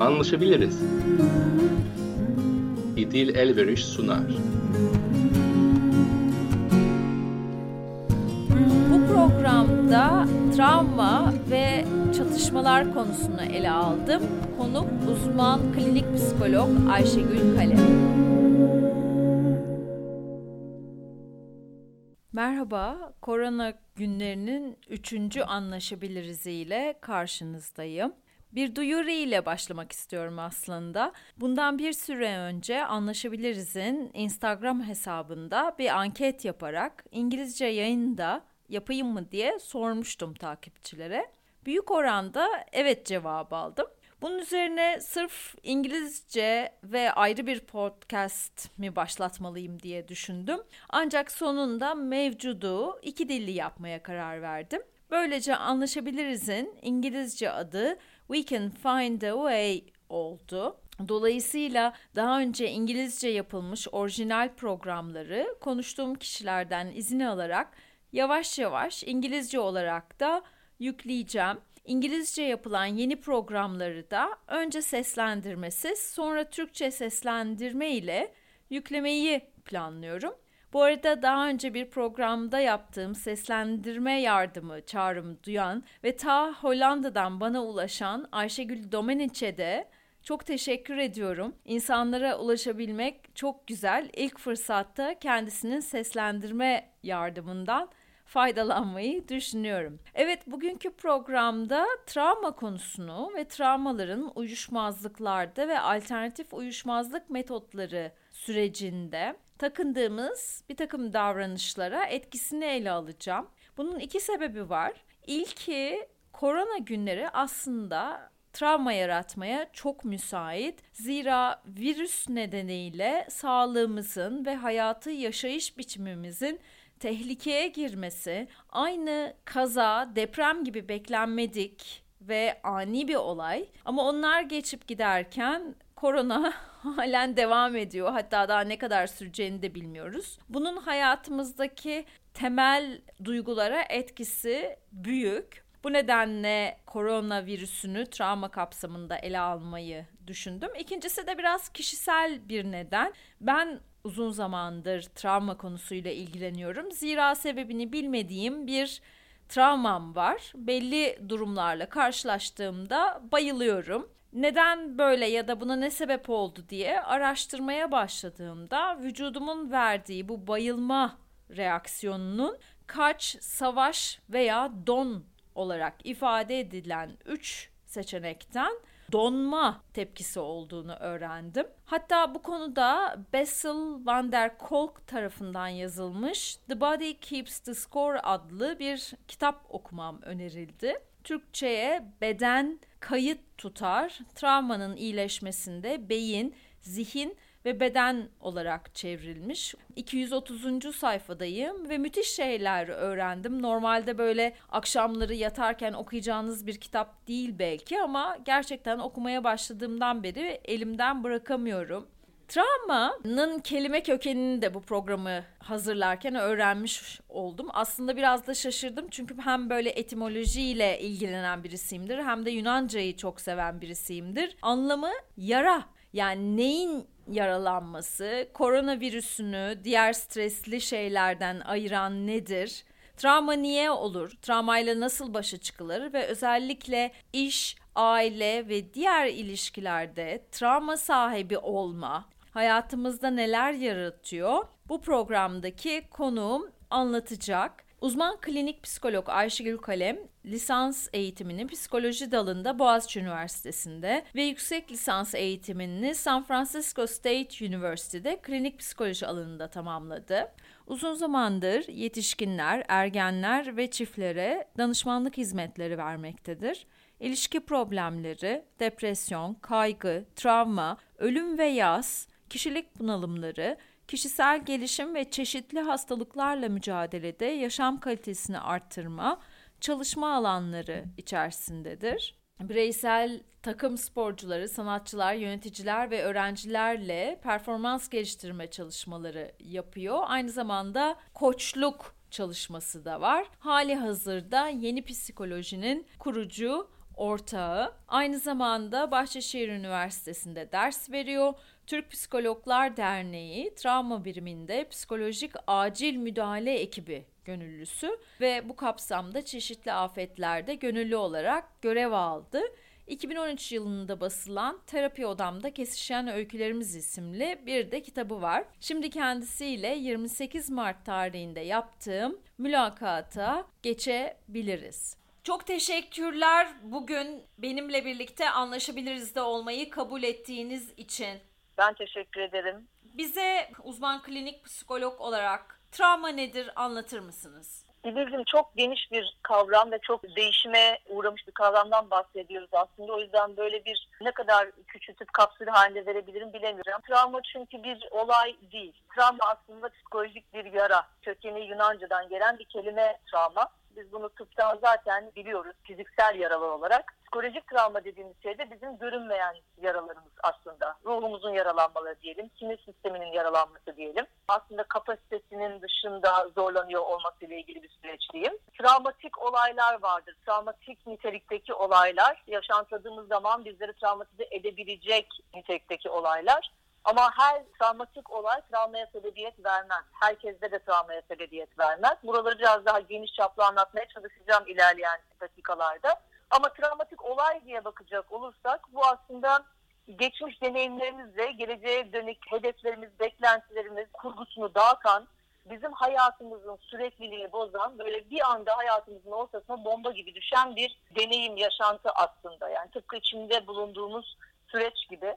Anlaşabiliriz. İdil Elveriş sunar. Bu programda travma ve çatışmalar konusunu ele aldım. Konuk uzman klinik psikolog Ayşegül Kale. Merhaba, korona günlerinin üçüncü anlaşabiliriz ile karşınızdayım. Bir duyuru ile başlamak istiyorum aslında. Bundan bir süre önce Anlaşabiliriz'in Instagram hesabında bir anket yaparak İngilizce yayında yapayım mı diye sormuştum takipçilere. Büyük oranda evet cevabı aldım. Bunun üzerine sırf İngilizce ve ayrı bir podcast mi başlatmalıyım diye düşündüm. Ancak sonunda mevcudu iki dilli yapmaya karar verdim. Böylece anlaşabilirizin İngilizce adı We Can Find a Way oldu. Dolayısıyla daha önce İngilizce yapılmış orijinal programları konuştuğum kişilerden izin alarak yavaş yavaş İngilizce olarak da yükleyeceğim. İngilizce yapılan yeni programları da önce seslendirmesiz sonra Türkçe seslendirme ile yüklemeyi planlıyorum. Bu arada daha önce bir programda yaptığım seslendirme yardımı çağrımı duyan ve ta Hollanda'dan bana ulaşan Ayşegül Domeniç'e de çok teşekkür ediyorum. İnsanlara ulaşabilmek çok güzel. İlk fırsatta kendisinin seslendirme yardımından faydalanmayı düşünüyorum. Evet bugünkü programda travma konusunu ve travmaların uyuşmazlıklarda ve alternatif uyuşmazlık metotları sürecinde takındığımız bir takım davranışlara etkisini ele alacağım. Bunun iki sebebi var. İlki korona günleri aslında travma yaratmaya çok müsait. Zira virüs nedeniyle sağlığımızın ve hayatı yaşayış biçimimizin tehlikeye girmesi, aynı kaza, deprem gibi beklenmedik ve ani bir olay. Ama onlar geçip giderken korona halen devam ediyor. Hatta daha ne kadar süreceğini de bilmiyoruz. Bunun hayatımızdaki temel duygulara etkisi büyük. Bu nedenle koronavirüsünü travma kapsamında ele almayı düşündüm. İkincisi de biraz kişisel bir neden. Ben uzun zamandır travma konusuyla ilgileniyorum. Zira sebebini bilmediğim bir travmam var. Belli durumlarla karşılaştığımda bayılıyorum. Neden böyle ya da buna ne sebep oldu diye araştırmaya başladığımda vücudumun verdiği bu bayılma reaksiyonunun kaç, savaş veya don olarak ifade edilen 3 seçenekten donma tepkisi olduğunu öğrendim. Hatta bu konuda Bessel van der Kolk tarafından yazılmış The Body Keeps the Score adlı bir kitap okumam önerildi. Türkçe'ye beden kayıt tutar, travmanın iyileşmesinde beyin, zihin ve beden olarak çevrilmiş. 230. sayfadayım ve müthiş şeyler öğrendim. Normalde böyle akşamları yatarken okuyacağınız bir kitap değil belki ama gerçekten okumaya başladığımdan beri elimden bırakamıyorum. Travmanın kelime kökenini de bu programı hazırlarken öğrenmiş oldum. Aslında biraz da şaşırdım çünkü hem böyle etimolojiyle ilgilenen birisiyimdir hem de Yunancayı çok seven birisiyimdir. Anlamı yara yani neyin yaralanması, koronavirüsünü diğer stresli şeylerden ayıran nedir? Travma niye olur? Travmayla nasıl başa çıkılır ve özellikle iş, aile ve diğer ilişkilerde travma sahibi olma hayatımızda neler yaratıyor? Bu programdaki konuğum anlatacak. Uzman klinik psikolog Ayşegül Kalem lisans eğitimini psikoloji dalında Boğaziçi Üniversitesi'nde ve yüksek lisans eğitimini San Francisco State University'de klinik psikoloji alanında tamamladı. Uzun zamandır yetişkinler, ergenler ve çiftlere danışmanlık hizmetleri vermektedir. İlişki problemleri, depresyon, kaygı, travma, ölüm ve yas, kişilik bunalımları, kişisel gelişim ve çeşitli hastalıklarla mücadelede yaşam kalitesini arttırma, çalışma alanları içerisindedir. Bireysel takım sporcuları, sanatçılar, yöneticiler ve öğrencilerle performans geliştirme çalışmaları yapıyor. Aynı zamanda koçluk çalışması da var. Hali hazırda yeni psikolojinin kurucu ortağı. Aynı zamanda Bahçeşehir Üniversitesi'nde ders veriyor. Türk Psikologlar Derneği travma biriminde psikolojik acil müdahale ekibi gönüllüsü ve bu kapsamda çeşitli afetlerde gönüllü olarak görev aldı. 2013 yılında basılan Terapi Odamda Kesişen Öykülerimiz isimli bir de kitabı var. Şimdi kendisiyle 28 Mart tarihinde yaptığım mülakata geçebiliriz. Çok teşekkürler bugün benimle birlikte anlaşabiliriz de olmayı kabul ettiğiniz için. Ben teşekkür ederim. Bize uzman klinik psikolog olarak travma nedir anlatır mısınız? Bilirdim çok geniş bir kavram ve çok değişime uğramış bir kavramdan bahsediyoruz aslında. O yüzden böyle bir ne kadar küçültüp kapsül halinde verebilirim bilemiyorum. Travma çünkü bir olay değil. Travma aslında psikolojik bir yara. Kökeni Yunanca'dan gelen bir kelime travma. Biz bunu tıptan zaten biliyoruz fiziksel yaralar olarak. Psikolojik travma dediğimiz şey de bizim görünmeyen yaralarımız aslında. Ruhumuzun yaralanmaları diyelim, sinir sisteminin yaralanması diyelim. Aslında kapasitesinin dışında zorlanıyor olmasıyla ilgili bir süreç diyeyim. Travmatik olaylar vardır. Travmatik nitelikteki olaylar yaşantadığımız zaman bizleri travmatize edebilecek nitelikteki olaylar. Ama her travmatik olay travmaya sebebiyet vermez. Herkeste de travmaya sebebiyet vermez. Buraları biraz daha geniş çaplı anlatmaya çalışacağım ilerleyen dakikalarda. Ama travmatik olay diye bakacak olursak bu aslında geçmiş deneyimlerimizle geleceğe dönük hedeflerimiz, beklentilerimiz kurgusunu dağıtan, bizim hayatımızın sürekliliğini bozan, böyle bir anda hayatımızın ortasına bomba gibi düşen bir deneyim, yaşantı aslında. Yani tıpkı içinde bulunduğumuz süreç gibi.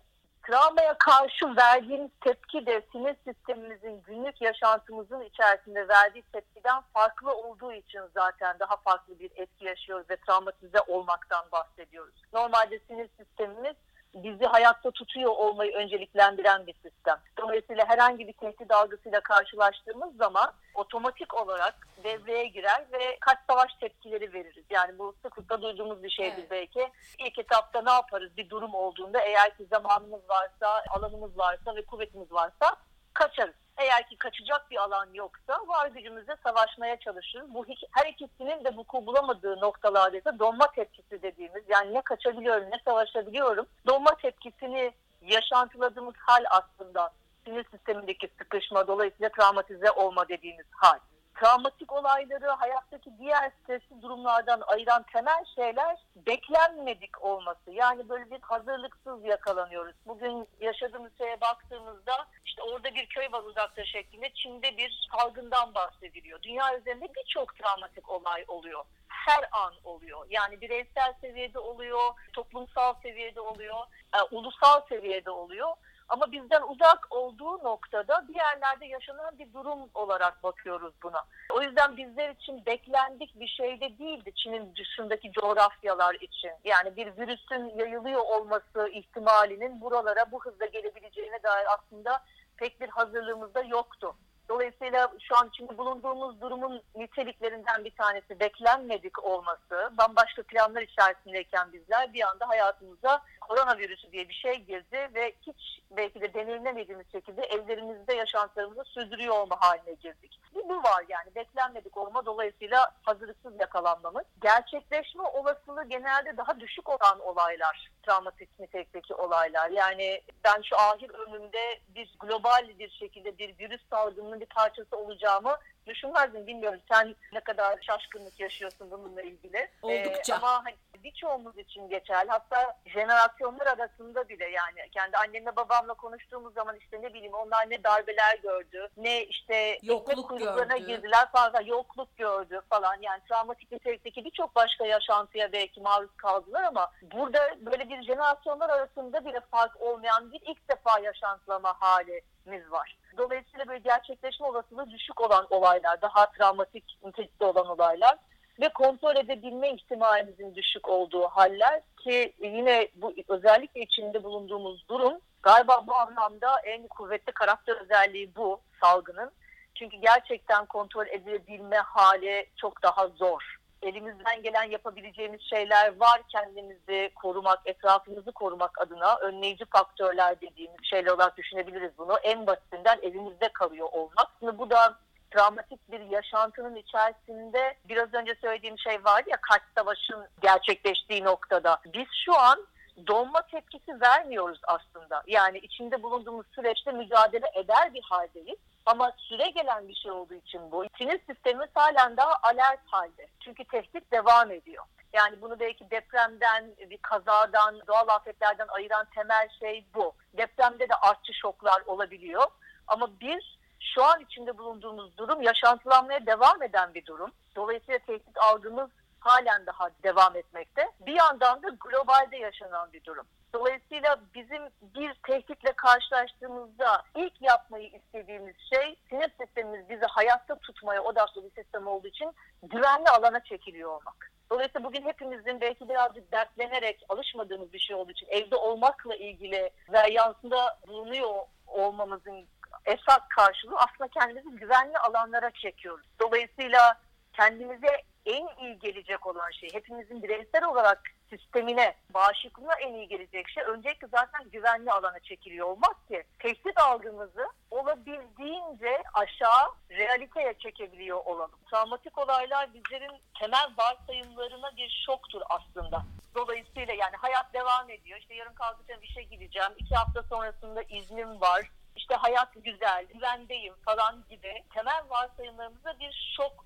Travmaya karşı verdiğimiz tepki de sinir sistemimizin günlük yaşantımızın içerisinde verdiği tepkiden farklı olduğu için zaten daha farklı bir etki yaşıyoruz ve travmatize olmaktan bahsediyoruz. Normalde sinir sistemimiz bizi hayatta tutuyor olmayı önceliklendiren bir sistem. Dolayısıyla herhangi bir tehdit algısıyla karşılaştığımız zaman otomatik olarak devreye girer ve kaç savaş tepkileri veririz. Yani bu sıklıkla duyduğumuz bir şeydir evet. belki. İlk etapta ne yaparız bir durum olduğunda eğer ki zamanımız varsa, alanımız varsa ve kuvvetimiz varsa kaçarız. Eğer ki kaçacak bir alan yoksa var gücümüzle savaşmaya çalışırız. Bu her ikisinin de vuku bulamadığı noktalarda ise donma tepkisi dediğimiz yani ne kaçabiliyorum ne savaşabiliyorum. Donma tepkisini yaşantıladığımız hal aslında sinir sistemindeki sıkışma dolayısıyla travmatize olma dediğimiz hal travmatik olayları hayattaki diğer stresli durumlardan ayıran temel şeyler beklenmedik olması. Yani böyle bir hazırlıksız yakalanıyoruz. Bugün yaşadığımız şeye baktığımızda işte orada bir köy var uzakta şeklinde Çin'de bir salgından bahsediliyor. Dünya üzerinde birçok travmatik olay oluyor her an oluyor. Yani bireysel seviyede oluyor, toplumsal seviyede oluyor, e, ulusal seviyede oluyor. Ama bizden uzak olduğu noktada bir yerlerde yaşanan bir durum olarak bakıyoruz buna. O yüzden bizler için beklendik bir şey de değildi Çin'in dışındaki coğrafyalar için. Yani bir virüsün yayılıyor olması ihtimalinin buralara bu hızla gelebileceğine dair aslında pek bir hazırlığımız da yoktu. Dolayısıyla şu an içinde bulunduğumuz durumun niteliklerinden bir tanesi beklenmedik olması. Bambaşka planlar içerisindeyken bizler bir anda hayatımıza koronavirüsü diye bir şey girdi ve hiç belki de deneyimlemediğimiz şekilde evlerimizde yaşantılarımızı sürdürüyor olma haline girdik. Bir bu var yani beklenmedik olma dolayısıyla hazırlıksız yakalanmamız. Gerçekleşme olasılığı genelde daha düşük olan olaylar, travmatik nitelikteki olaylar. Yani ben şu ahir ömrümde bir global bir şekilde bir virüs salgınının bir parçası olacağımı düşünmezdim. Bilmiyorum sen ne kadar şaşkınlık yaşıyorsun bununla ilgili. Oldukça. Ee, ama hani birçoğumuz için geçerli. Hatta jenerasyonlar arasında bile yani kendi annemle babamla konuştuğumuz zaman işte ne bileyim onlar ne darbeler gördü, ne işte yokluk gördü. girdiler falan, yokluk gördü falan. Yani travmatik nitelikteki birçok başka yaşantıya belki maruz kaldılar ama burada böyle bir jenerasyonlar arasında bile fark olmayan bir ilk defa yaşantılama halimiz var. Dolayısıyla böyle gerçekleşme olasılığı düşük olan olaylar, daha travmatik nitelikte olan olaylar ve kontrol edebilme ihtimalimizin düşük olduğu haller ki yine bu özellikle içinde bulunduğumuz durum galiba bu anlamda en kuvvetli karakter özelliği bu salgının. Çünkü gerçekten kontrol edebilme hali çok daha zor. Elimizden gelen yapabileceğimiz şeyler var kendimizi korumak, etrafımızı korumak adına önleyici faktörler dediğimiz şeyler olarak düşünebiliriz bunu. En basitinden evimizde kalıyor olmak. Bu da travmatik bir yaşantının içerisinde biraz önce söylediğim şey vardı ya kaç savaşın gerçekleştiği noktada. Biz şu an donma tepkisi vermiyoruz aslında. Yani içinde bulunduğumuz süreçte mücadele eder bir haldeyiz. Ama süre gelen bir şey olduğu için bu. Sinir sistemimiz halen daha alert halde. Çünkü tehdit devam ediyor. Yani bunu belki depremden, bir kazadan, doğal afetlerden ayıran temel şey bu. Depremde de artçı şoklar olabiliyor. Ama biz şu an içinde bulunduğumuz durum yaşantılanmaya devam eden bir durum. Dolayısıyla tehdit algımız halen daha devam etmekte. Bir yandan da globalde yaşanan bir durum. Dolayısıyla bizim bir tehditle karşılaştığımızda ilk yapmayı istediğimiz şey sinir sistemimiz bizi hayatta tutmaya odaklı bir sistem olduğu için güvenli alana çekiliyor olmak. Dolayısıyla bugün hepimizin belki birazcık dertlenerek alışmadığımız bir şey olduğu için evde olmakla ilgili yansında bulunuyor olmamızın esas karşılığı aslında kendimizi güvenli alanlara çekiyoruz. Dolayısıyla kendimize en iyi gelecek olan şey, hepimizin bireysel olarak sistemine, bağışıklığına en iyi gelecek şey öncelikle zaten güvenli alana çekiliyor olmak ki tehdit algımızı olabildiğince aşağı realiteye çekebiliyor olalım. Travmatik olaylar bizlerin temel varsayımlarına bir şoktur aslında. Dolayısıyla yani hayat devam ediyor. İşte yarın kalkacağım işe gideceğim. iki hafta sonrasında iznim var işte hayat güzel, güvendeyim falan gibi temel varsayımlarımızda bir şok.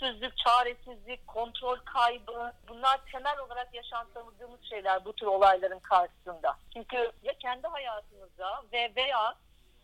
Güçsüzlük, çaresizlik, kontrol kaybı bunlar temel olarak yaşantamadığımız şeyler bu tür olayların karşısında. Çünkü ya kendi hayatımıza ve veya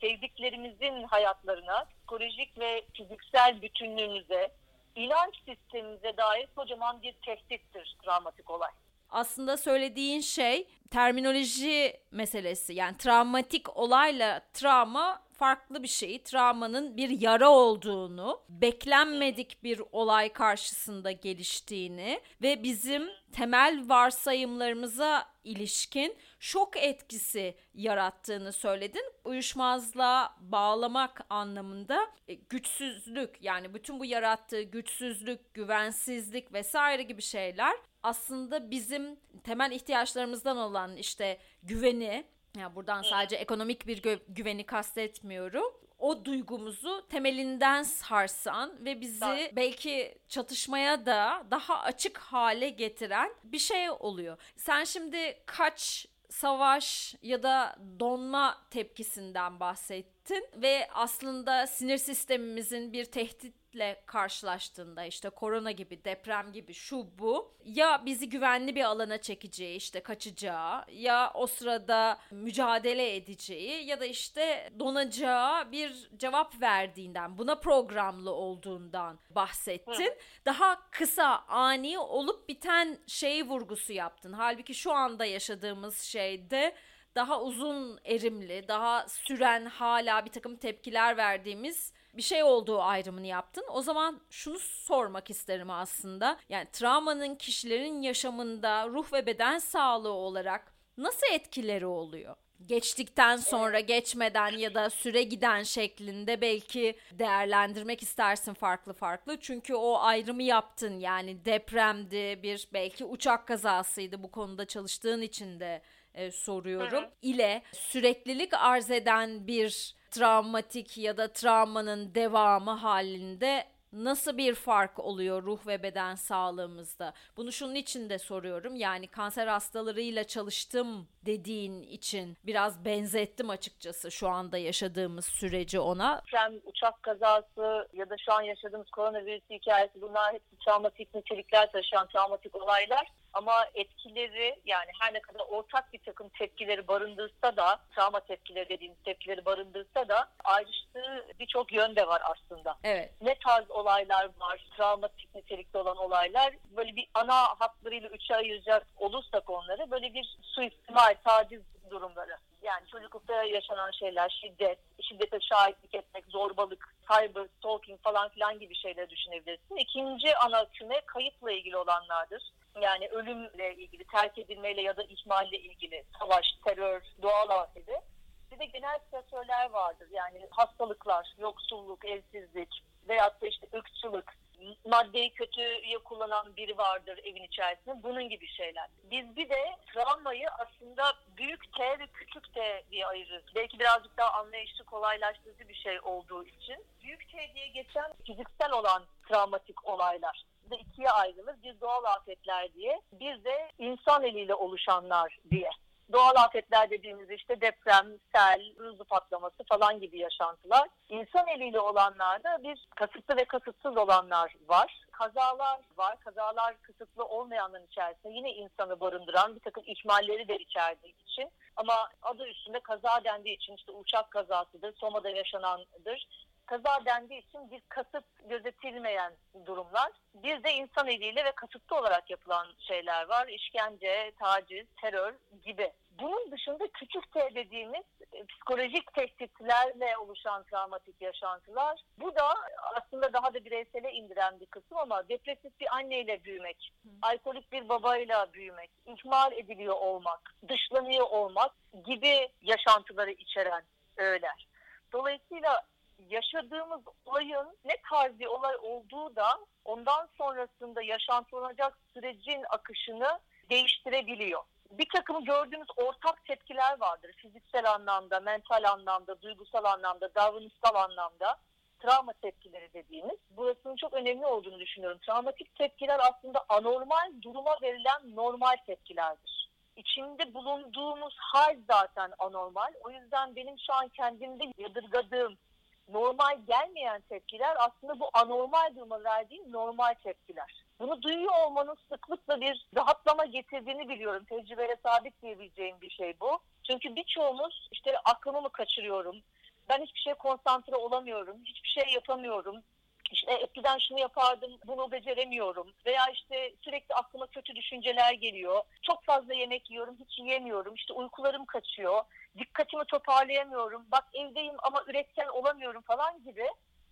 sevdiklerimizin hayatlarına, psikolojik ve fiziksel bütünlüğümüze, inanç sistemimize dair kocaman bir tehdittir travmatik olay aslında söylediğin şey terminoloji meselesi. Yani travmatik olayla travma farklı bir şey. Travmanın bir yara olduğunu, beklenmedik bir olay karşısında geliştiğini ve bizim temel varsayımlarımıza ilişkin şok etkisi yarattığını söyledin. Uyuşmazlığa bağlamak anlamında e, güçsüzlük yani bütün bu yarattığı güçsüzlük, güvensizlik vesaire gibi şeyler aslında bizim temel ihtiyaçlarımızdan olan işte güveni, yani buradan sadece ekonomik bir gü- güveni kastetmiyorum. O duygumuzu temelinden sarsan ve bizi belki çatışmaya da daha açık hale getiren bir şey oluyor. Sen şimdi kaç savaş ya da donma tepkisinden bahsettin ve aslında sinir sistemimizin bir tehdit tehditle karşılaştığında işte korona gibi deprem gibi şu bu ya bizi güvenli bir alana çekeceği işte kaçacağı ya o sırada mücadele edeceği ya da işte donacağı bir cevap verdiğinden buna programlı olduğundan bahsettin. Daha kısa ani olup biten şeyi vurgusu yaptın. Halbuki şu anda yaşadığımız şeyde daha uzun erimli, daha süren hala bir takım tepkiler verdiğimiz bir şey olduğu ayrımını yaptın. O zaman şunu sormak isterim aslında. Yani travmanın kişilerin yaşamında ruh ve beden sağlığı olarak nasıl etkileri oluyor? geçtikten sonra geçmeden ya da süre giden şeklinde belki değerlendirmek istersin farklı farklı. Çünkü o ayrımı yaptın yani depremdi bir belki uçak kazasıydı bu konuda çalıştığın için de e, soruyorum. Hı hı. ile süreklilik arz eden bir travmatik ya da travmanın devamı halinde nasıl bir fark oluyor ruh ve beden sağlığımızda? Bunu şunun için de soruyorum. Yani kanser hastalarıyla çalıştım dediğin için biraz benzettim açıkçası şu anda yaşadığımız süreci ona. Hem uçak kazası ya da şu an yaşadığımız koronavirüs hikayesi bunlar hepsi travmatik nitelikler taşıyan travmatik olaylar. Ama etkileri yani her ne kadar ortak bir takım tepkileri barındırsa da travma tepkileri dediğimiz tepkileri barındırsa da ayrıştığı birçok yön de var aslında. Evet. Ne tarz olaylar var, travmatik nitelikte olan olaylar böyle bir ana hatlarıyla üçe ayıracak olursak onları böyle bir suistimal, taciz durumları. Yani çocuklukta yaşanan şeyler, şiddet, şiddete şahitlik etmek, zorbalık, cyber, stalking falan filan gibi şeyleri düşünebilirsin. İkinci ana küme kayıpla ilgili olanlardır. Yani ölümle ilgili, terk edilmeyle ya da ihmalle ilgili savaş, terör, doğal afeti. Bir de genel stresörler vardır. Yani hastalıklar, yoksulluk, evsizlik veyahut da işte ırkçılık maddeyi kötüye kullanan biri vardır evin içerisinde. Bunun gibi şeyler. Biz bir de travmayı aslında büyük T ve küçük T diye ayırırız. Belki birazcık daha anlayışlı, kolaylaştırıcı bir şey olduğu için. Büyük T diye geçen fiziksel olan travmatik olaylar da ikiye ayrılır. Bir doğal afetler diye, bir de insan eliyle oluşanlar diye. Doğal afetler dediğimiz işte deprem, sel, hızlı patlaması falan gibi yaşantılar. İnsan eliyle olanlarda bir kasıtlı ve kasıtsız olanlar var. Kazalar var. Kazalar kasıtlı olmayanların içerisinde yine insanı barındıran bir takım ihmalleri de içerdiği için. Ama adı üstünde kaza dendiği için işte uçak kazasıdır, Soma'da yaşanandır kaza dendiği için bir kasıt gözetilmeyen durumlar. Bir de insan eliyle ve kasıtlı olarak yapılan şeyler var. İşkence, taciz, terör gibi. Bunun dışında küçük T dediğimiz e, psikolojik tehditlerle oluşan travmatik yaşantılar. Bu da aslında daha da bireysele indiren bir kısım ama depresif bir anneyle büyümek, alkolik bir babayla büyümek, ihmal ediliyor olmak, dışlanıyor olmak gibi yaşantıları içeren öğeler. Dolayısıyla yaşadığımız olayın ne tarz bir olay olduğu da ondan sonrasında yaşantılanacak sürecin akışını değiştirebiliyor. Bir takım gördüğümüz ortak tepkiler vardır. Fiziksel anlamda, mental anlamda, duygusal anlamda, davranışsal anlamda travma tepkileri dediğimiz. Burasının çok önemli olduğunu düşünüyorum. Travmatik tepkiler aslında anormal duruma verilen normal tepkilerdir. İçinde bulunduğumuz hal zaten anormal. O yüzden benim şu an kendimde yadırgadığım, normal gelmeyen tepkiler aslında bu anormal duruma verdiğim normal tepkiler. Bunu duyuyor olmanın sıklıkla bir rahatlama getirdiğini biliyorum. Tecrübeye sabit diyebileceğim bir şey bu. Çünkü birçoğumuz işte aklımı mı kaçırıyorum, ben hiçbir şeye konsantre olamıyorum, hiçbir şey yapamıyorum, işte eskiden şunu yapardım, bunu beceremiyorum. Veya işte sürekli aklıma kötü düşünceler geliyor. Çok fazla yemek yiyorum, hiç yiyemiyorum. İşte uykularım kaçıyor. Dikkatimi toparlayamıyorum. Bak evdeyim ama üretken olamıyorum falan gibi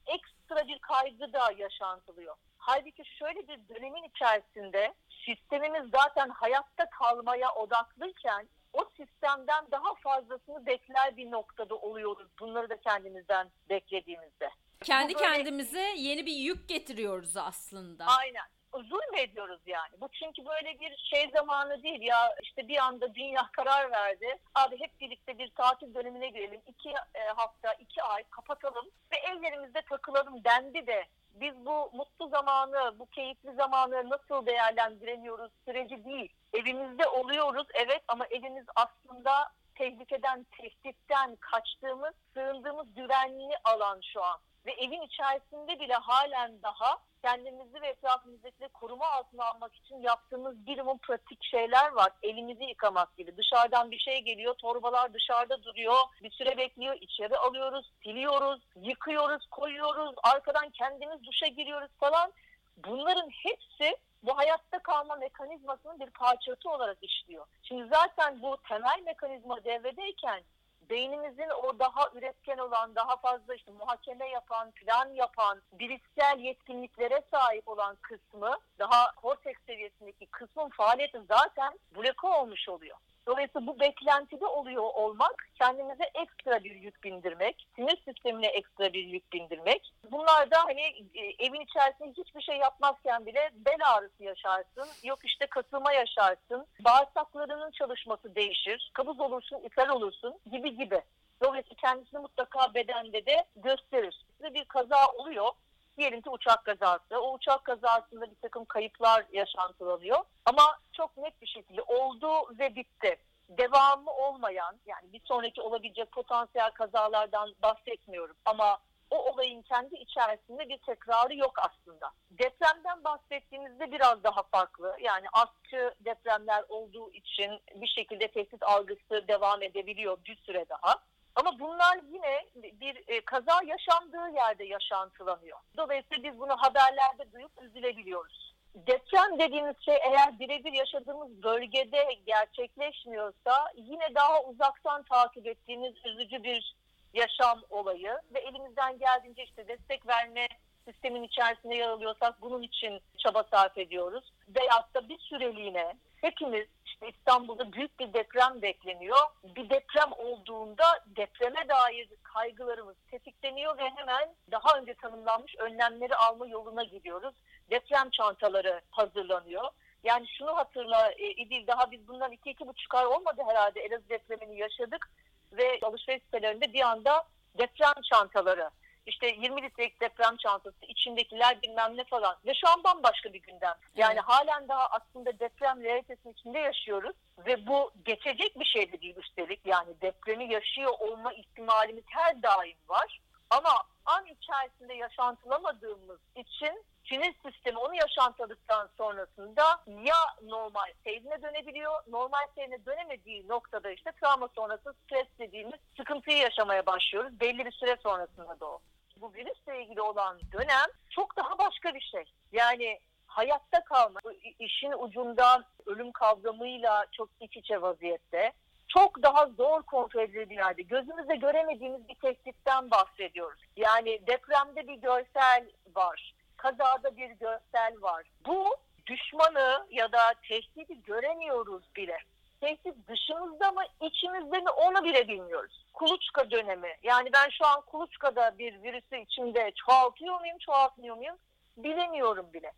ekstra bir kaygı da yaşantılıyor. Halbuki şöyle bir dönemin içerisinde sistemimiz zaten hayatta kalmaya odaklıyken o sistemden daha fazlasını bekler bir noktada oluyoruz. Bunları da kendimizden beklediğimizde. Kendi böyle... kendimize yeni bir yük getiriyoruz aslında. Aynen zulm ediyoruz yani. Bu çünkü böyle bir şey zamanı değil ya işte bir anda dünya karar verdi. Abi hep birlikte bir tatil dönemine girelim. iki e, hafta, iki ay kapatalım ve evlerimizde takılalım dendi de biz bu mutlu zamanı, bu keyifli zamanı nasıl değerlendiremiyoruz süreci değil. Evimizde oluyoruz evet ama evimiz aslında tehlikeden, tehditten kaçtığımız, sığındığımız güvenli alan şu an ve evin içerisinde bile halen daha kendimizi ve etrafımızdakileri koruma altına almak için yaptığımız birimum pratik şeyler var. Elimizi yıkamak gibi. Dışarıdan bir şey geliyor, torbalar dışarıda duruyor. Bir süre bekliyor, içeri alıyoruz, siliyoruz, yıkıyoruz, koyuyoruz. Arkadan kendimiz duşa giriyoruz falan. Bunların hepsi bu hayatta kalma mekanizmasının bir parçası olarak işliyor. Şimdi zaten bu temel mekanizma devredeyken beynimizin o daha üretken olan, daha fazla işte muhakeme yapan, plan yapan, bilişsel yetkinliklere sahip olan kısmı, daha korteks seviyesindeki kısmın faaliyeti zaten bloke olmuş oluyor. Dolayısıyla bu beklentide oluyor olmak kendimize ekstra bir yük bindirmek, sinir sistemine ekstra bir yük bindirmek. Bunlar da hani e, evin içerisinde hiçbir şey yapmazken bile bel ağrısı yaşarsın, yok işte kasılma yaşarsın, bağırsaklarının çalışması değişir, kabız olursun, ishal olursun gibi gibi. Dolayısıyla kendisini mutlaka bedende de gösterir. Bir kaza oluyor, Diyelim ki uçak kazası. O uçak kazasında bir takım kayıplar yaşantılanıyor. Ama çok net bir şekilde oldu ve bitti. Devamı olmayan yani bir sonraki olabilecek potansiyel kazalardan bahsetmiyorum. Ama o olayın kendi içerisinde bir tekrarı yok aslında. Depremden bahsettiğimizde biraz daha farklı. Yani artçı depremler olduğu için bir şekilde tehdit algısı devam edebiliyor bir süre daha. Ama bunlar yine bir e, kaza yaşandığı yerde yaşantılanıyor. Dolayısıyla biz bunu haberlerde duyup üzülebiliyoruz. Deprem dediğimiz şey eğer birebir yaşadığımız bölgede gerçekleşmiyorsa yine daha uzaktan takip ettiğimiz üzücü bir yaşam olayı ve elimizden geldiğince işte destek verme sistemin içerisinde yer alıyorsak bunun için çaba sarf ediyoruz. Veyahut da bir süreliğine hepimiz işte İstanbul'da büyük bir deprem bekleniyor. Bir deprem olduğunda depreme dair kaygılarımız tetikleniyor ve hemen daha önce tanımlanmış önlemleri alma yoluna gidiyoruz. Deprem çantaları hazırlanıyor. Yani şunu hatırla e, İdil daha biz bundan iki iki buçuk ay olmadı herhalde Elazığ depremini yaşadık ve alışveriş sitelerinde bir anda deprem çantaları işte 20 litrelik deprem çantası içindekiler bilmem ne falan ve şu an bambaşka bir gündem. Yani evet. halen daha aslında deprem realitesinin içinde yaşıyoruz ve bu geçecek bir şey de değil üstelik yani depremi yaşıyor olma ihtimalimiz her daim var ama an içerisinde yaşantılamadığımız için sinir sistemi onu yaşantadıktan sonrasında ya normal seyrine dönebiliyor. Normal seyrine dönemediği noktada işte travma sonrası stres dediğimiz sıkıntıyı yaşamaya başlıyoruz. Belli bir süre sonrasında da o. Bu virüsle ilgili olan dönem çok daha başka bir şey. Yani hayatta kalma, işin ucundan ölüm kavramıyla çok iç içe vaziyette çok daha zor kontrol yerde. Gözümüzde göremediğimiz bir tehditten bahsediyoruz. Yani depremde bir görsel var. Kazada bir görsel var. Bu düşmanı ya da tehdidi göremiyoruz bile. Tehdit dışımızda mı içimizde mi onu bile bilmiyoruz. Kuluçka dönemi. Yani ben şu an kuluçkada bir virüsü içinde çoğaltıyor muyum çoğaltmıyor muyum bilemiyorum bile.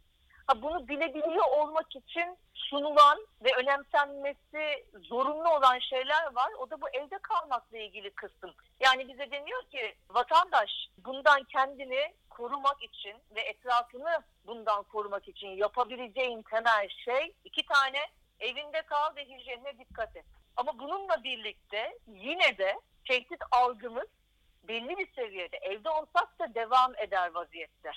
Ha, bunu bilebiliyor olmak için sunulan ve önemsenmesi zorunlu olan şeyler var. O da bu evde kalmakla ilgili kısım. Yani bize deniyor ki vatandaş bundan kendini korumak için ve etrafını bundan korumak için yapabileceğin temel şey iki tane evinde kal ve hijyenine dikkat et. Ama bununla birlikte yine de tehdit algımız belli bir seviyede evde olsak da devam eder vaziyette.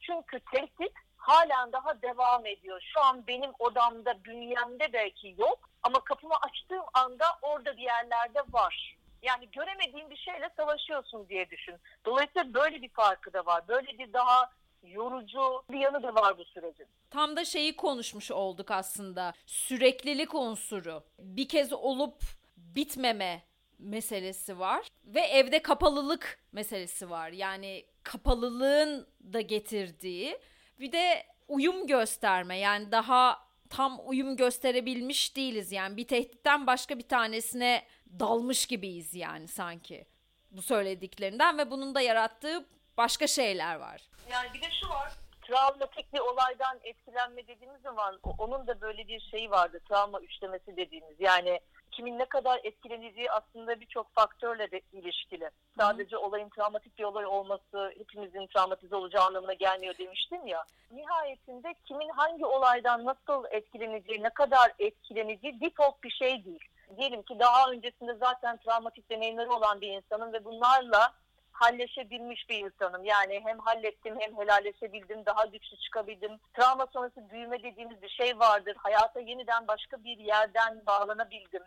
Çünkü tehdit halen daha devam ediyor. Şu an benim odamda, bünyemde belki yok ama kapımı açtığım anda orada bir yerlerde var. Yani göremediğin bir şeyle savaşıyorsun diye düşün. Dolayısıyla böyle bir farkı da var. Böyle bir daha yorucu bir yanı da var bu sürecin. Tam da şeyi konuşmuş olduk aslında. Süreklilik unsuru. Bir kez olup bitmeme meselesi var ve evde kapalılık meselesi var. Yani kapalılığın da getirdiği bir de uyum gösterme yani daha tam uyum gösterebilmiş değiliz. Yani bir tehditten başka bir tanesine dalmış gibiyiz yani sanki bu söylediklerinden ve bunun da yarattığı başka şeyler var. Yani bir de şu var travmatik bir olaydan etkilenme dediğimiz zaman onun da böyle bir şeyi vardı travma üçlemesi dediğimiz yani kimin ne kadar etkileneceği aslında birçok faktörle de ilişkili. Sadece Hı. olayın travmatik bir olay olması hepimizin travmatize olacağı anlamına gelmiyor demiştim ya. Nihayetinde kimin hangi olaydan nasıl etkileneceği, ne kadar etkileneceği default bir şey değil. Diyelim ki daha öncesinde zaten travmatik deneyimleri olan bir insanın ve bunlarla halleşebilmiş bir insanım. Yani hem hallettim hem helalleşebildim, daha güçlü çıkabildim. Travma sonrası büyüme dediğimiz bir şey vardır. Hayata yeniden başka bir yerden bağlanabildim.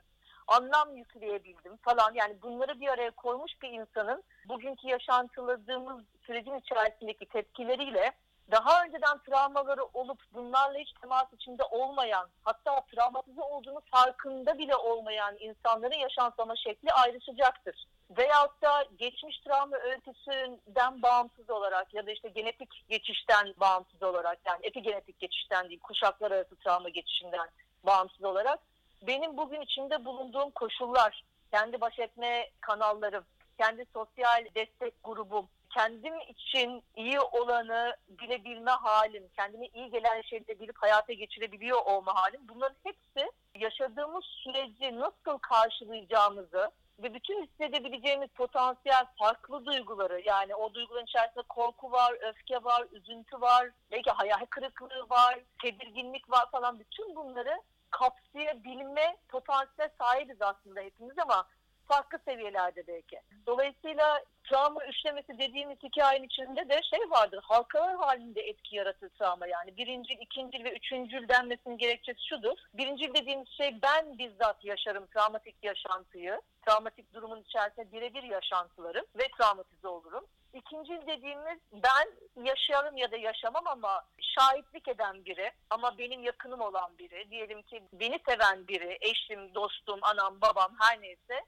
Anlam yükleyebildim falan. Yani bunları bir araya koymuş bir insanın bugünkü yaşantıladığımız sürecin içerisindeki tepkileriyle daha önceden travmaları olup bunlarla hiç temas içinde olmayan hatta travmatize olduğunu farkında bile olmayan insanların yaşantılama şekli ayrışacaktır. Veyahut da geçmiş travma öyküsünden bağımsız olarak ya da işte genetik geçişten bağımsız olarak yani epigenetik geçişten değil kuşaklar arası travma geçişinden bağımsız olarak benim bugün içinde bulunduğum koşullar, kendi baş etme kanallarım, kendi sosyal destek grubum, kendim için iyi olanı bilebilme halim, kendime iyi gelen şeyleri bilip hayata geçirebiliyor olma halim bunların hepsi yaşadığımız süreci nasıl karşılayacağımızı ve bütün hissedebileceğimiz potansiyel farklı duyguları yani o duyguların içerisinde korku var, öfke var, üzüntü var, belki hayal kırıklığı var, tedirginlik var falan. Bütün bunları kapsayabilme potansiyel sahibiz aslında hepimiz ama farklı seviyelerde belki. Dolayısıyla travma üçlemesi dediğimiz hikayenin içinde de şey vardır. Halkalar halinde etki yaratır travma yani. Birincil, ikincil ve üçüncül denmesinin gerekçesi şudur. Birincil dediğimiz şey ben bizzat yaşarım travmatik yaşantıyı. Travmatik durumun içerisinde birebir yaşantılarım ve travmatize olurum. İkinci dediğimiz ben yaşarım ya da yaşamam ama şahitlik eden biri ama benim yakınım olan biri. Diyelim ki beni seven biri, eşim, dostum, anam, babam her neyse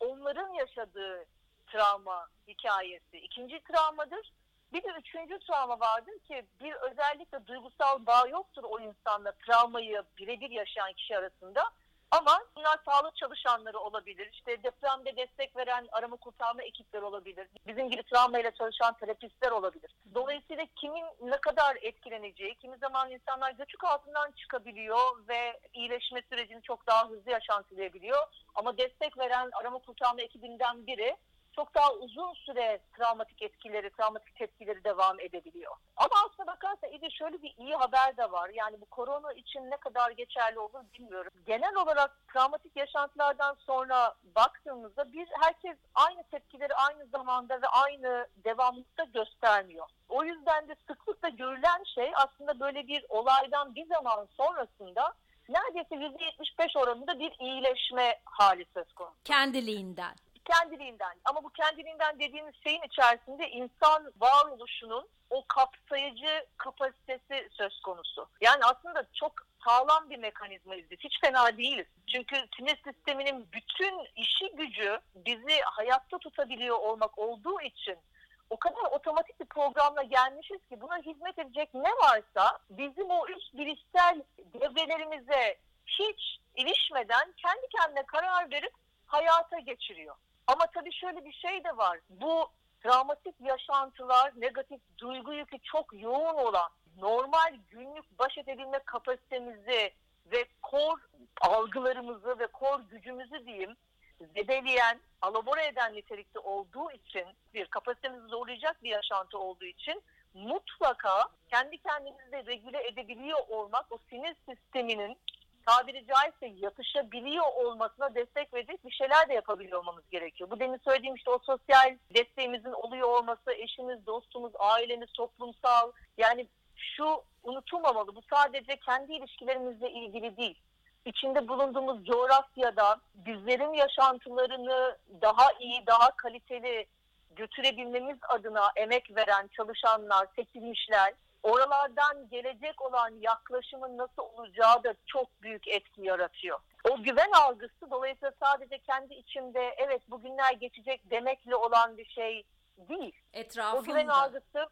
onların yaşadığı travma hikayesi ikinci travmadır. Bir de üçüncü travma vardır ki bir özellikle duygusal bağ yoktur o insanla travmayı birebir yaşayan kişi arasında. Ama bunlar sağlık çalışanları olabilir. İşte depremde destek veren arama kurtarma ekipleri olabilir. Bizim gibi travmayla çalışan terapistler olabilir. Dolayısıyla kimin ne kadar etkileneceği, kimi zaman insanlar göçük altından çıkabiliyor ve iyileşme sürecini çok daha hızlı yaşantılayabiliyor. Ama destek veren arama kurtarma ekibinden biri çok daha uzun süre travmatik etkileri, travmatik tepkileri devam edebiliyor. Ama aslına bakarsan İde şöyle bir iyi haber de var. Yani bu korona için ne kadar geçerli olur bilmiyorum. Genel olarak travmatik yaşantılardan sonra baktığımızda bir herkes aynı tepkileri aynı zamanda ve aynı devamlılıkta göstermiyor. O yüzden de sıklıkla görülen şey aslında böyle bir olaydan bir zaman sonrasında neredeyse %75 oranında bir iyileşme hali söz konusu. Kendiliğinden kendiliğinden. Ama bu kendiliğinden dediğimiz şeyin içerisinde insan varoluşunun o kapsayıcı kapasitesi söz konusu. Yani aslında çok sağlam bir mekanizmayız biz. Hiç fena değiliz. Çünkü sinir sisteminin bütün işi gücü bizi hayatta tutabiliyor olmak olduğu için o kadar otomatik bir programla gelmişiz ki buna hizmet edecek ne varsa bizim o üst bilişsel devrelerimize hiç ilişmeden kendi kendine karar verip hayata geçiriyor. Ama tabii şöyle bir şey de var. Bu travmatik yaşantılar, negatif duygu yükü çok yoğun olan normal günlük baş edebilme kapasitemizi ve kor algılarımızı ve kor gücümüzü diyeyim zedeleyen, alabora eden nitelikte olduğu için bir kapasitemizi zorlayacak bir yaşantı olduğu için mutlaka kendi kendimizi de regüle edebiliyor olmak o sinir sisteminin tabiri caizse yatışabiliyor olmasına destek verecek bir şeyler de yapabiliyor olmamız gerekiyor. Bu demin söylediğim işte o sosyal desteğimizin oluyor olması, eşimiz, dostumuz, ailemiz, toplumsal yani şu unutulmamalı. Bu sadece kendi ilişkilerimizle ilgili değil. İçinde bulunduğumuz coğrafyada bizlerin yaşantılarını daha iyi, daha kaliteli götürebilmemiz adına emek veren çalışanlar, seçilmişler, oralardan gelecek olan yaklaşımın nasıl olacağı da çok büyük etki yaratıyor. O güven algısı dolayısıyla sadece kendi içimde evet bugünler geçecek demekle olan bir şey değil. Etrafında. O güven algısı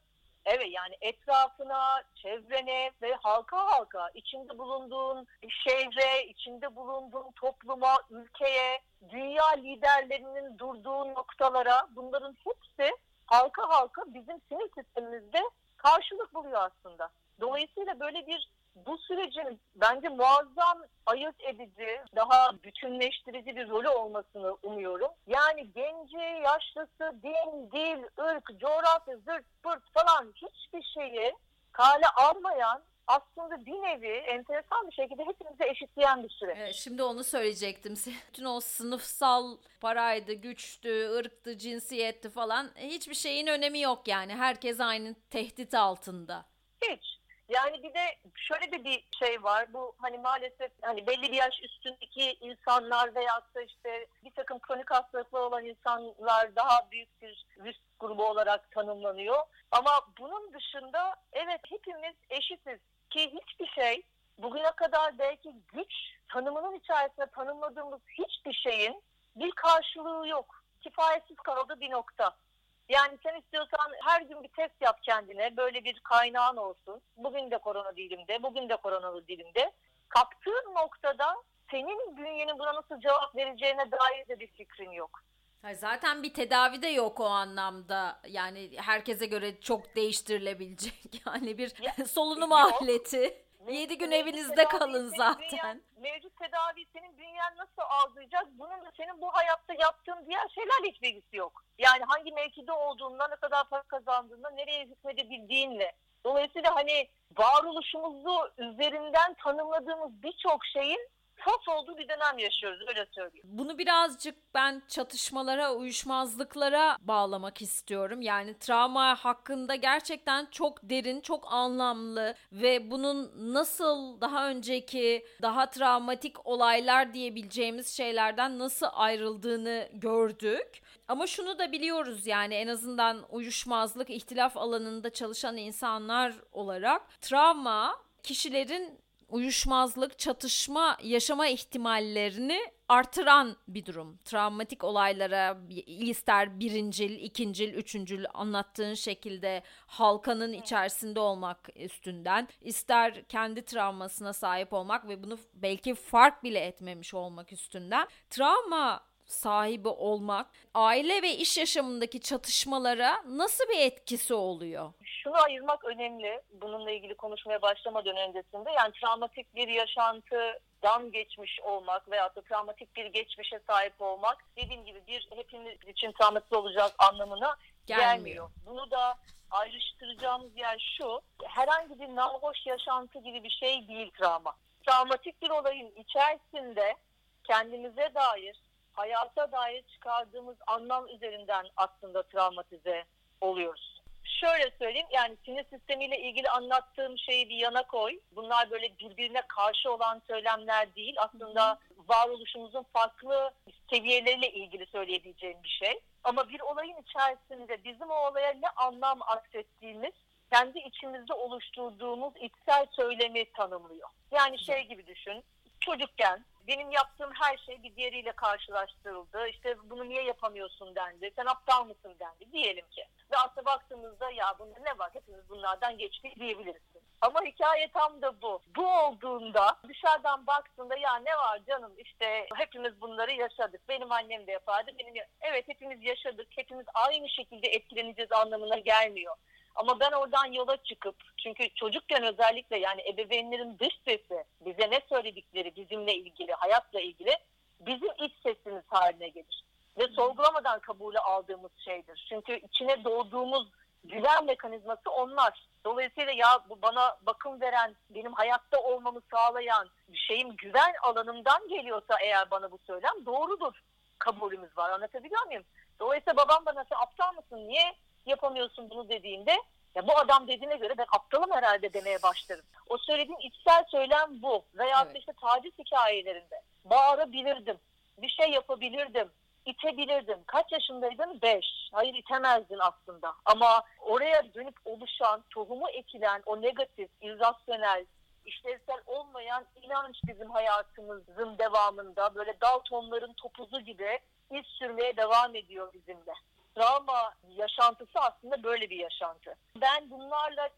Evet yani etrafına, çevrene ve halka halka içinde bulunduğun şehre, içinde bulunduğun topluma, ülkeye, dünya liderlerinin durduğu noktalara bunların hepsi halka halka bizim sinir sistemimizde karşılık buluyor aslında. Dolayısıyla böyle bir bu sürecin bence muazzam ayırt edici, daha bütünleştirici bir rolü olmasını umuyorum. Yani genci, yaşlısı, din, dil, ırk, coğrafya, zırt, pırt falan hiçbir şeyi kale almayan aslında bir nevi enteresan bir şekilde hepimizi eşitleyen bir süreç. Evet, şimdi onu söyleyecektim. Bütün o sınıfsal paraydı, güçtü, ırktı, cinsiyetti falan hiçbir şeyin önemi yok yani. Herkes aynı tehdit altında. Hiç. Yani bir de şöyle de bir şey var. Bu hani maalesef hani belli bir yaş üstündeki insanlar veya işte bir takım kronik hastalıklar olan insanlar daha büyük bir risk grubu olarak tanımlanıyor. Ama bunun dışında evet hepimiz eşitiz ki hiçbir şey bugüne kadar belki güç tanımının içerisinde tanımladığımız hiçbir şeyin bir karşılığı yok. Kifayetsiz kaldı bir nokta. Yani sen istiyorsan her gün bir test yap kendine. Böyle bir kaynağın olsun. Bugün de korona değilim bugün de koronalı değilim Kaptığın noktada senin bünyenin buna nasıl cevap vereceğine dair de bir fikrin yok. Zaten bir tedavi de yok o anlamda. Yani herkese göre çok değiştirilebilecek. Yani bir ya, solunum yok. aleti. 7 gün evinizde kalın zaten. Bünyen, mevcut tedavi senin bünyen nasıl algılayacak? Bunun da senin bu hayatta yaptığın diğer şeylerle hiç bilgisi yok. Yani hangi mevkide olduğunda, ne kadar para kazandığında, nereye hükmedebildiğinle. Dolayısıyla hani varoluşumuzu üzerinden tanımladığımız birçok şeyin fos olduğu bir dönem yaşıyoruz öyle söyleyeyim. Bunu birazcık ben çatışmalara, uyuşmazlıklara bağlamak istiyorum. Yani travma hakkında gerçekten çok derin, çok anlamlı ve bunun nasıl daha önceki daha travmatik olaylar diyebileceğimiz şeylerden nasıl ayrıldığını gördük. Ama şunu da biliyoruz yani en azından uyuşmazlık, ihtilaf alanında çalışan insanlar olarak travma kişilerin uyuşmazlık, çatışma yaşama ihtimallerini artıran bir durum. Travmatik olaylara ister birincil, ikincil, üçüncül anlattığın şekilde halkanın içerisinde olmak üstünden, ister kendi travmasına sahip olmak ve bunu belki fark bile etmemiş olmak üstünden. Travma sahibi olmak aile ve iş yaşamındaki çatışmalara nasıl bir etkisi oluyor? Şunu ayırmak önemli. Bununla ilgili konuşmaya başlamadan öncesinde yani travmatik bir yaşantıdan geçmiş olmak veya da travmatik bir geçmişe sahip olmak dediğim gibi bir hepimiz için travmatik olacak anlamına gelmiyor. gelmiyor. Bunu da ayrıştıracağımız yer şu. Herhangi bir nahoş yaşantı gibi bir şey değil travma. Travmatik bir olayın içerisinde kendimize dair hayata dair çıkardığımız anlam üzerinden aslında travmatize oluyoruz. Şöyle söyleyeyim yani sinir sistemiyle ilgili anlattığım şeyi bir yana koy. Bunlar böyle birbirine karşı olan söylemler değil. Aslında varoluşumuzun farklı seviyeleriyle ilgili söyleyebileceğim bir şey. Ama bir olayın içerisinde bizim o olaya ne anlam aksettiğimiz kendi içimizde oluşturduğumuz içsel söylemi tanımlıyor. Yani şey gibi düşün. Çocukken benim yaptığım her şey bir diğeriyle karşılaştırıldı. İşte bunu niye yapamıyorsun dendi. Sen aptal mısın dendi diyelim ki. Ve aslında baktığımızda ya bunda ne var hepimiz bunlardan geçtik diyebiliriz. Ama hikaye tam da bu. Bu olduğunda dışarıdan baktığında ya ne var canım işte hepimiz bunları yaşadık. Benim annem de yapardı. Benim evet hepimiz yaşadık. Hepimiz aynı şekilde etkileneceğiz anlamına gelmiyor. Ama ben oradan yola çıkıp çünkü çocukken özellikle yani ebeveynlerin dış sesi bize ne söyledikleri bizimle ilgili, hayatla ilgili bizim iç sesimiz haline gelir. Ve sorgulamadan kabulü aldığımız şeydir. Çünkü içine doğduğumuz güven mekanizması onlar. Dolayısıyla ya bu bana bakım veren, benim hayatta olmamı sağlayan bir şeyim güven alanımdan geliyorsa eğer bana bu söylem doğrudur kabulümüz var. Anlatabiliyor muyum? Dolayısıyla babam bana sen aptal mısın? Niye yapamıyorsun bunu dediğinde ya bu adam dediğine göre ben aptalım herhalde demeye başlarım. O söylediğim içsel söylem bu. Veya evet. işte taciz hikayelerinde bağırabilirdim, bir şey yapabilirdim, itebilirdim. Kaç yaşındaydın? Beş. Hayır itemezdin aslında. Ama oraya dönüp oluşan, tohumu ekilen o negatif, irrasyonel, işlevsel olmayan inanç bizim hayatımızın devamında böyle dal tonların topuzu gibi iz sürmeye devam ediyor bizimle travma yaşantısı aslında böyle bir yaşantı. Ben bunlarla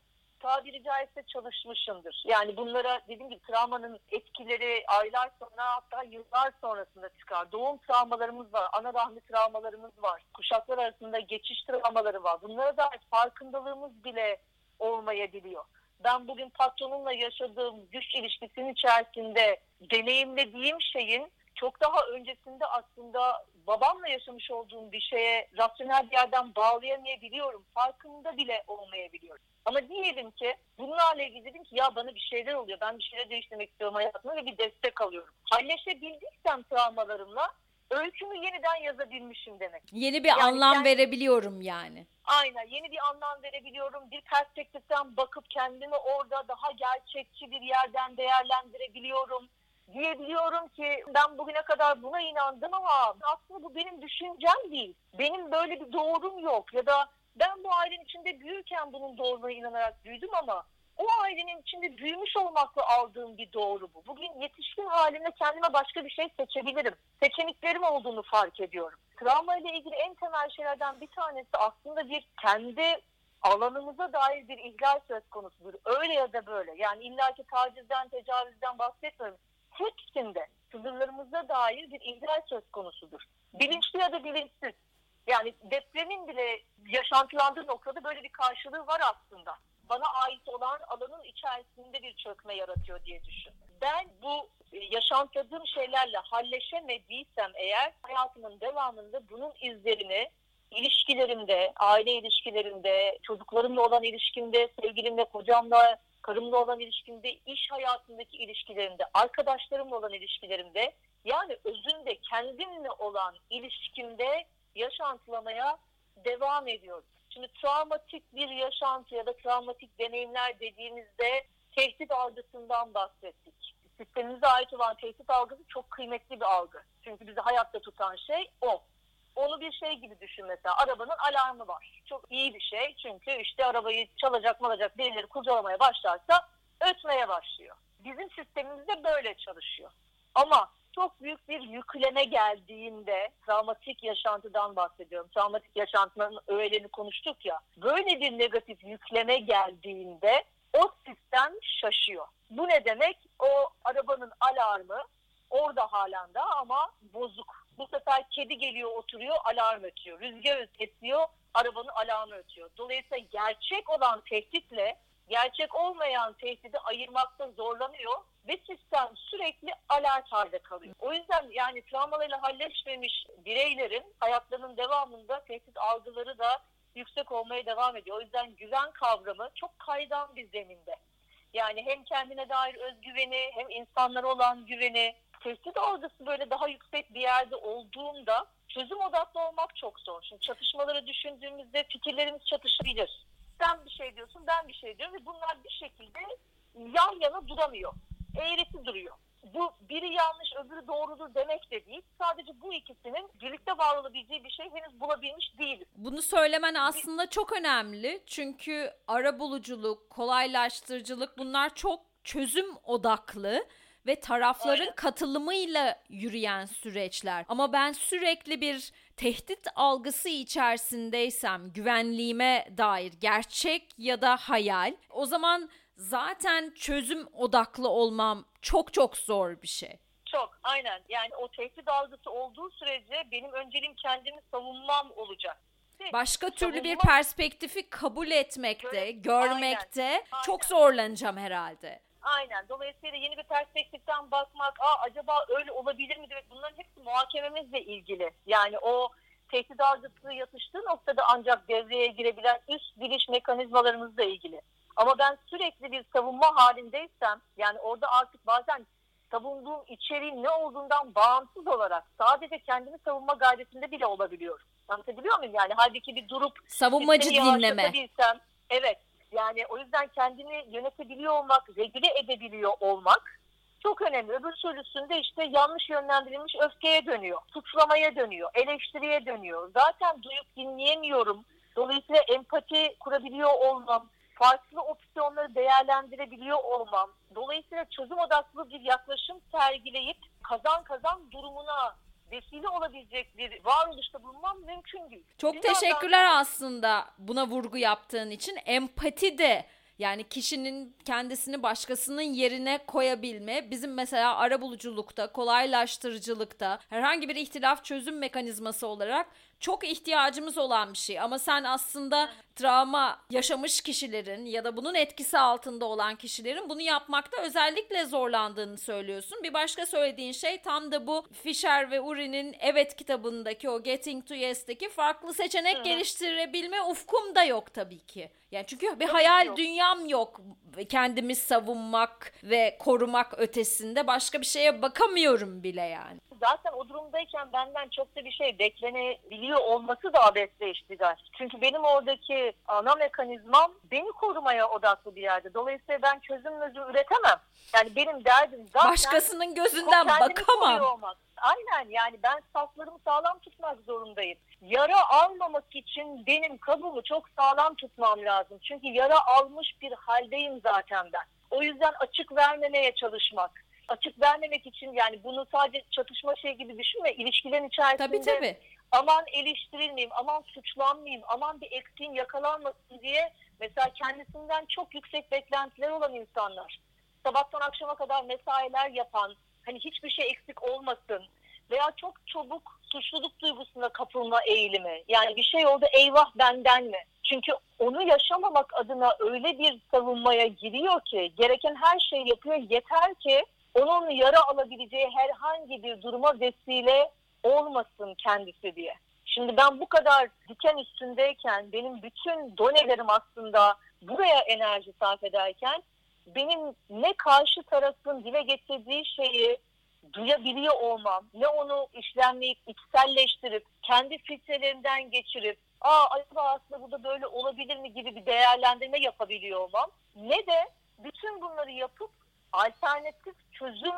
tabiri caizse çalışmışımdır. Yani bunlara dediğim gibi travmanın etkileri aylar sonra hatta yıllar sonrasında çıkar. Doğum travmalarımız var, ana rahmi travmalarımız var, kuşaklar arasında geçiş travmaları var. Bunlara dair farkındalığımız bile olmayabiliyor. Ben bugün patronumla yaşadığım güç ilişkisinin içerisinde deneyimlediğim şeyin çok daha öncesinde aslında babamla yaşamış olduğum bir şeye rasyonel bir yerden bağlayamayabiliyorum. Farkında bile olmayabiliyorum. Ama diyelim ki bunlarla ilgili dedim ki ya bana bir şeyler oluyor. Ben bir şeyler değiştirmek istiyorum hayatımda ve bir destek alıyorum. Halleşebildiysem travmalarımla öykümü yeniden yazabilmişim demek. Yeni bir yani anlam yani, verebiliyorum yani. Aynen yeni bir anlam verebiliyorum. Bir perspektiften bakıp kendimi orada daha gerçekçi bir yerden değerlendirebiliyorum diyebiliyorum ki ben bugüne kadar buna inandım ama aslında bu benim düşüncem değil. Benim böyle bir doğrum yok ya da ben bu ailenin içinde büyürken bunun doğruluğuna inanarak büyüdüm ama o ailenin içinde büyümüş olmakla aldığım bir doğru bu. Bugün yetişkin halimde kendime başka bir şey seçebilirim. Seçeneklerim olduğunu fark ediyorum. Travma ile ilgili en temel şeylerden bir tanesi aslında bir kendi alanımıza dair bir ihlal söz konusudur. Öyle ya da böyle. Yani illaki tacizden, tecavüzden bahsetmiyorum hepsinde sınırlarımıza dair bir ihlal söz konusudur. Bilinçli ya da bilinçsiz. Yani depremin bile yaşantılandığı noktada böyle bir karşılığı var aslında. Bana ait olan alanın içerisinde bir çökme yaratıyor diye düşün. Ben bu e, yaşantadığım şeylerle halleşemediysem eğer hayatımın devamında bunun izlerini ilişkilerimde, aile ilişkilerimde, çocuklarımla olan ilişkimde, sevgilimle, kocamla, karımla olan ilişkimde, iş hayatındaki ilişkilerimde, arkadaşlarımla olan ilişkilerimde yani özünde kendimle olan ilişkimde yaşantılamaya devam ediyorum. Şimdi travmatik bir yaşantı ya da travmatik deneyimler dediğimizde tehdit algısından bahsettik. Sistemimize ait olan tehdit algısı çok kıymetli bir algı. Çünkü bizi hayatta tutan şey o. Onu bir şey gibi düşün mesela. Arabanın alarmı var. Çok iyi bir şey. Çünkü işte arabayı çalacak malacak birileri kurcalamaya başlarsa ötmeye başlıyor. Bizim sistemimiz de böyle çalışıyor. Ama çok büyük bir yükleme geldiğinde travmatik yaşantıdan bahsediyorum. Travmatik yaşantının öğelerini konuştuk ya. Böyle bir negatif yükleme geldiğinde o sistem şaşıyor. Bu ne demek? O arabanın alarmı orada halen de ama bozuk. Bu sefer kedi geliyor oturuyor alarm ötüyor. Rüzgar esiyor arabanın alarmı ötüyor. Dolayısıyla gerçek olan tehditle gerçek olmayan tehdidi ayırmakta zorlanıyor ve sistem sürekli alert halde kalıyor. O yüzden yani travmalarıyla halleşmemiş bireylerin hayatlarının devamında tehdit algıları da yüksek olmaya devam ediyor. O yüzden güven kavramı çok kaydan bir zeminde. Yani hem kendine dair özgüveni hem insanlara olan güveni, tehdit algısı böyle daha yüksek bir yerde olduğunda çözüm odaklı olmak çok zor. Şimdi çatışmaları düşündüğümüzde fikirlerimiz çatışabilir. Sen bir şey diyorsun, ben bir şey diyorum ve bunlar bir şekilde yan yana duramıyor. Eğreti duruyor. Bu biri yanlış öbürü doğrudur demek de değil. Sadece bu ikisinin birlikte var olabileceği bir şey henüz bulabilmiş değiliz. Bunu söylemen aslında çok önemli. Çünkü ara buluculuk, kolaylaştırıcılık bunlar çok çözüm odaklı ve tarafların Aynen. katılımıyla yürüyen süreçler. Ama ben sürekli bir tehdit algısı içerisindeysem güvenliğime dair gerçek ya da hayal o zaman zaten çözüm odaklı olmam çok çok zor bir şey. Çok aynen yani o tehdit algısı olduğu sürece benim önceliğim kendimi savunmam olacak. Başka türlü bir perspektifi kabul etmekte, Böyle- görmekte Aynen, çok aynen. zorlanacağım herhalde. Aynen. Dolayısıyla yeni bir perspektiften bakmak, Aa, acaba öyle olabilir mi demek bunların hepsi muhakememizle ilgili. Yani o tehdit algısı yatıştığı noktada ancak devreye girebilen üst biliş mekanizmalarımızla ilgili. Ama ben sürekli bir savunma halindeysem yani orada artık bazen savunduğum içeriğin ne olduğundan bağımsız olarak sadece kendimi savunma gayretinde bile olabiliyorum. Anlatabiliyor muyum? Yani halbuki bir durup Savunmacı dinleme. Evet. Yani o yüzden kendini yönetebiliyor olmak, regüle edebiliyor olmak çok önemli. Öbür türlüsünde işte yanlış yönlendirilmiş öfkeye dönüyor, suçlamaya dönüyor, eleştiriye dönüyor. Zaten duyup dinleyemiyorum. Dolayısıyla empati kurabiliyor olmam, farklı opsiyonları değerlendirebiliyor olmam. Dolayısıyla çözüm odaklı bir yaklaşım sergileyip kazan kazan durumuna vesile olabilecek bir varoluşta bulunmam mümkün değil. Çok yandan- teşekkürler aslında buna vurgu yaptığın için. Empati de yani kişinin kendisini başkasının yerine koyabilme bizim mesela arabuluculukta, kolaylaştırıcılıkta herhangi bir ihtilaf çözüm mekanizması olarak çok ihtiyacımız olan bir şey. Ama sen aslında travma yaşamış kişilerin ya da bunun etkisi altında olan kişilerin bunu yapmakta özellikle zorlandığını söylüyorsun. Bir başka söylediğin şey tam da bu Fisher ve Uri'nin Evet kitabındaki o Getting to Yes'teki farklı seçenek Hı hı. geliştirebilme ufkum da yok tabii ki. Yani çünkü bir Tabii hayal yok. dünyam yok. Kendimi savunmak ve korumak ötesinde başka bir şeye bakamıyorum bile yani. Zaten o durumdayken benden çok da bir şey beklenebiliyor olması da abesle iştigal. Çünkü benim oradaki ana mekanizmam beni korumaya odaklı bir yerde. Dolayısıyla ben çözüm mözüm üretemem. Yani benim derdim zaten Başkasının gözünden bakamam. Aynen yani ben saflarımı sağlam tutmak zorundayım. Yara almamak için benim kabuğumu çok sağlam tutmam lazım. Çünkü yara almış bir haldeyim zaten ben. O yüzden açık vermemeye çalışmak. Açık vermemek için yani bunu sadece çatışma şey gibi düşünme. İlişkilerin içerisinde Tabii tabii. aman eleştirilmeyeyim, aman suçlanmayayım, aman bir eksiğim yakalanmasın diye mesela kendisinden çok yüksek beklentileri olan insanlar. Sabahtan akşama kadar mesailer yapan, hani hiçbir şey eksik olmasın veya çok çabuk suçluluk duygusuna kapılma eğilimi. Yani bir şey oldu eyvah benden mi? Çünkü onu yaşamamak adına öyle bir savunmaya giriyor ki gereken her şeyi yapıyor yeter ki onun yara alabileceği herhangi bir duruma vesile olmasın kendisi diye. Şimdi ben bu kadar diken üstündeyken benim bütün donelerim aslında buraya enerji sarf ederken benim ne karşı tarafın dile getirdiği şeyi duyabiliyor olmam, ne onu işlemleyip içselleştirip kendi filtrelerinden geçirip aa acaba aslında bu da böyle olabilir mi gibi bir değerlendirme yapabiliyor olmam ne de bütün bunları yapıp alternatif çözüm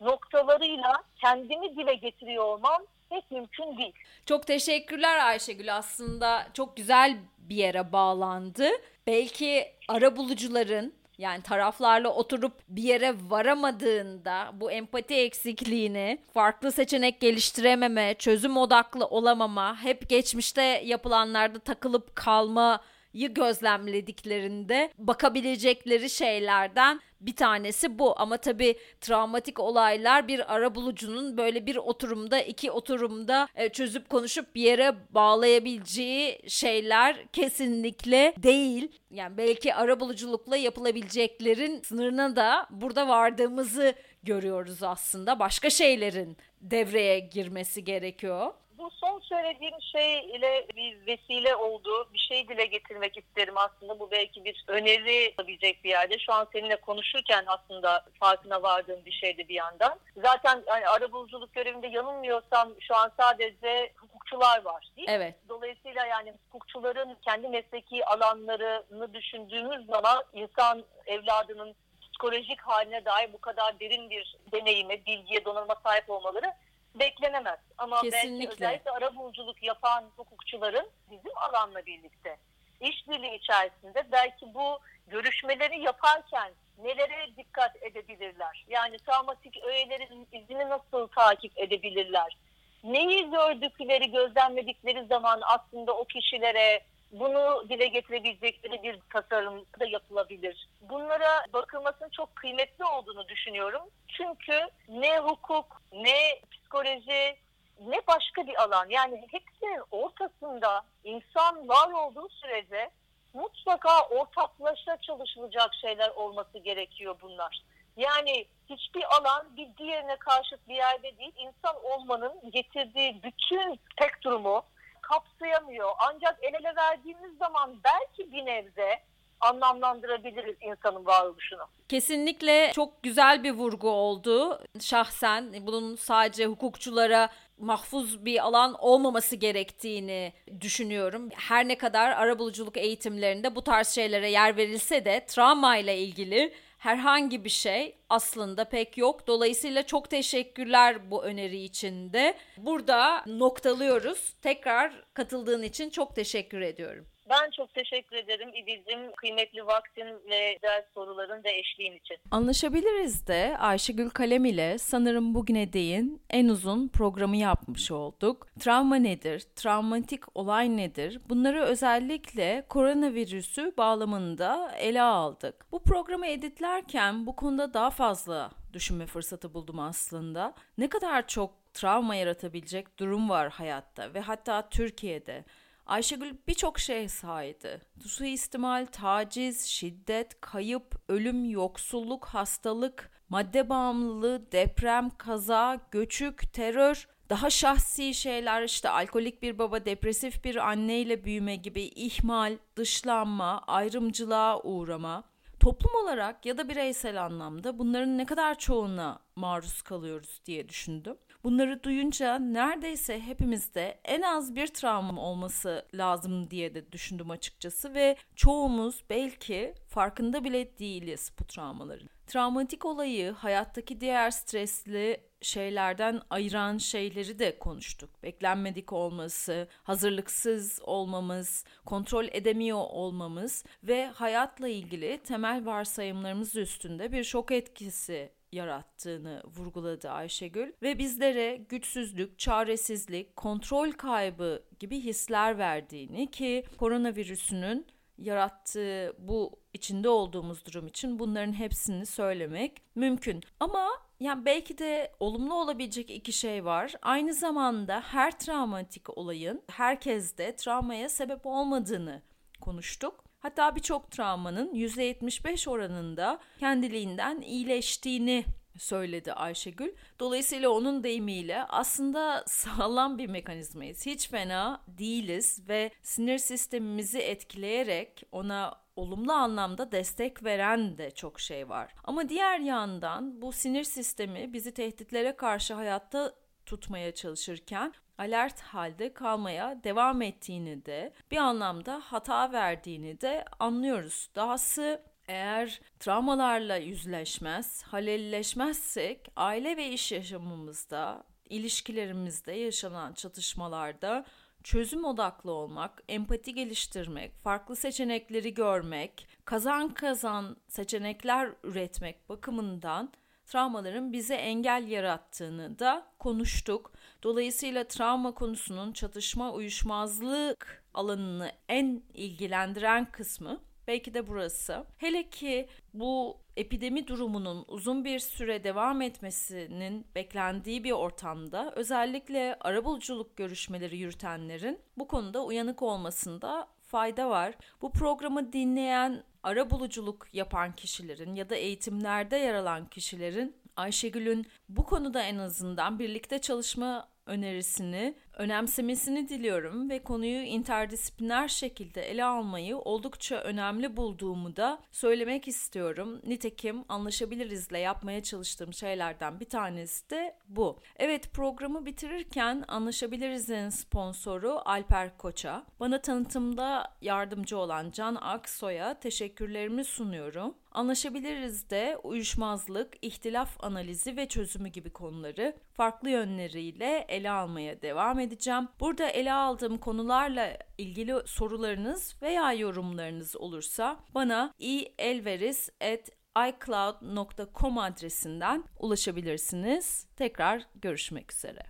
noktalarıyla kendimi dile getiriyor olmam pek mümkün değil. Çok teşekkürler Ayşegül aslında çok güzel bir yere bağlandı. Belki arabulucuların Yani taraflarla oturup bir yere varamadığında bu empati eksikliğini, farklı seçenek geliştirememe, çözüm odaklı olamama, hep geçmişte yapılanlarda takılıp kalma gözlemlediklerinde bakabilecekleri şeylerden bir tanesi bu ama tabii travmatik olaylar bir ara bulucunun böyle bir oturumda iki oturumda e, çözüp konuşup bir yere bağlayabileceği şeyler kesinlikle değil. Yani belki ara buluculukla yapılabileceklerin sınırına da burada vardığımızı görüyoruz aslında. Başka şeylerin devreye girmesi gerekiyor bu son söylediğim şey ile bir vesile oldu. Bir şey dile getirmek isterim aslında. Bu belki bir öneri olabilecek bir yerde. Şu an seninle konuşurken aslında farkına vardığım bir şeydi bir yandan. Zaten hani arabuluculuk görevinde yanılmıyorsam şu an sadece hukukçular var değil mi? Evet. Dolayısıyla yani hukukçuların kendi mesleki alanlarını düşündüğümüz zaman insan evladının psikolojik haline dair bu kadar derin bir deneyime, bilgiye, donanıma sahip olmaları beklenemez. Ama Kesinlikle. belki özellikle arabuluculuk yapan hukukçuların bizim alanla birlikte işbirliği içerisinde belki bu görüşmeleri yaparken nelere dikkat edebilirler? Yani travmatik öğelerin izini nasıl takip edebilirler? Neyi gördükleri, gözlemledikleri zaman aslında o kişilere bunu dile getirebilecekleri bir tasarım da yapılabilir. Bunlara bakılmasının çok kıymetli olduğunu düşünüyorum. Çünkü ne hukuk, ne psikoloji, ne başka bir alan. Yani hepsinin ortasında insan var olduğu sürece mutlaka ortaklaşa çalışılacak şeyler olması gerekiyor bunlar. Yani hiçbir alan bir diğerine karşıt bir yerde değil. İnsan olmanın getirdiği bütün spektrumu kapsayamıyor. Ancak el ele verdiğimiz zaman belki bir nebze anlamlandırabiliriz insanın varoluşunu. Kesinlikle çok güzel bir vurgu oldu. Şahsen bunun sadece hukukçulara mahfuz bir alan olmaması gerektiğini düşünüyorum. Her ne kadar arabuluculuk eğitimlerinde bu tarz şeylere yer verilse de travma ile ilgili herhangi bir şey aslında pek yok. Dolayısıyla çok teşekkürler bu öneri için de. Burada noktalıyoruz. Tekrar katıldığın için çok teşekkür ediyorum. Ben çok teşekkür ederim İdil'cim. Kıymetli vaktin ve güzel soruların ve eşliğin için. Anlaşabiliriz de Ayşegül Kalem ile sanırım bugüne değin en uzun programı yapmış olduk. Travma nedir? Travmatik olay nedir? Bunları özellikle koronavirüsü bağlamında ele aldık. Bu programı editlerken bu konuda daha fazla düşünme fırsatı buldum aslında. Ne kadar çok travma yaratabilecek durum var hayatta ve hatta Türkiye'de. Ayşegül birçok şey saydı. Suistimal, taciz, şiddet, kayıp, ölüm, yoksulluk, hastalık, madde bağımlılığı, deprem, kaza, göçük, terör, daha şahsi şeyler işte alkolik bir baba, depresif bir anneyle büyüme gibi ihmal, dışlanma, ayrımcılığa uğrama. Toplum olarak ya da bireysel anlamda bunların ne kadar çoğuna maruz kalıyoruz diye düşündüm. Bunları duyunca neredeyse hepimizde en az bir travma olması lazım diye de düşündüm açıkçası ve çoğumuz belki farkında bile değiliz bu travmaların. Travmatik olayı hayattaki diğer stresli şeylerden ayıran şeyleri de konuştuk. Beklenmedik olması, hazırlıksız olmamız, kontrol edemiyor olmamız ve hayatla ilgili temel varsayımlarımız üstünde bir şok etkisi yarattığını vurguladı Ayşegül ve bizlere güçsüzlük, çaresizlik, kontrol kaybı gibi hisler verdiğini ki koronavirüsünün yarattığı bu içinde olduğumuz durum için bunların hepsini söylemek mümkün. Ama yani belki de olumlu olabilecek iki şey var. Aynı zamanda her travmatik olayın herkeste travmaya sebep olmadığını konuştuk. Hatta birçok travmanın %75 oranında kendiliğinden iyileştiğini söyledi Ayşegül. Dolayısıyla onun deyimiyle aslında sağlam bir mekanizmayız. Hiç fena değiliz ve sinir sistemimizi etkileyerek ona olumlu anlamda destek veren de çok şey var. Ama diğer yandan bu sinir sistemi bizi tehditlere karşı hayatta tutmaya çalışırken alert halde kalmaya devam ettiğini de bir anlamda hata verdiğini de anlıyoruz. Dahası eğer travmalarla yüzleşmez, halelleşmezsek aile ve iş yaşamımızda, ilişkilerimizde yaşanan çatışmalarda çözüm odaklı olmak, empati geliştirmek, farklı seçenekleri görmek, kazan kazan seçenekler üretmek bakımından travmaların bize engel yarattığını da konuştuk. Dolayısıyla travma konusunun çatışma uyuşmazlık alanını en ilgilendiren kısmı belki de burası. Hele ki bu epidemi durumunun uzun bir süre devam etmesinin beklendiği bir ortamda özellikle arabuluculuk görüşmeleri yürütenlerin bu konuda uyanık olmasında fayda var. Bu programı dinleyen arabuluculuk yapan kişilerin ya da eğitimlerde yer alan kişilerin Ayşegül'ün bu konuda en azından birlikte çalışma önerisini önemsemesini diliyorum ve konuyu interdisipliner şekilde ele almayı oldukça önemli bulduğumu da söylemek istiyorum. Nitekim anlaşabilirizle yapmaya çalıştığım şeylerden bir tanesi de bu. Evet programı bitirirken anlaşabilirizin sponsoru Alper Koç'a, bana tanıtımda yardımcı olan Can Aksoy'a teşekkürlerimi sunuyorum. Anlaşabiliriz de uyuşmazlık, ihtilaf analizi ve çözümü gibi konuları farklı yönleriyle ele almaya devam edeceğim. Burada ele aldığım konularla ilgili sorularınız veya yorumlarınız olursa bana ielveris@icloud.com adresinden ulaşabilirsiniz. Tekrar görüşmek üzere.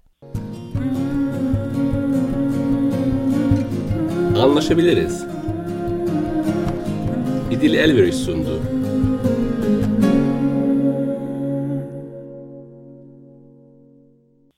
Anlaşabiliriz. İdil Elveriş sundu.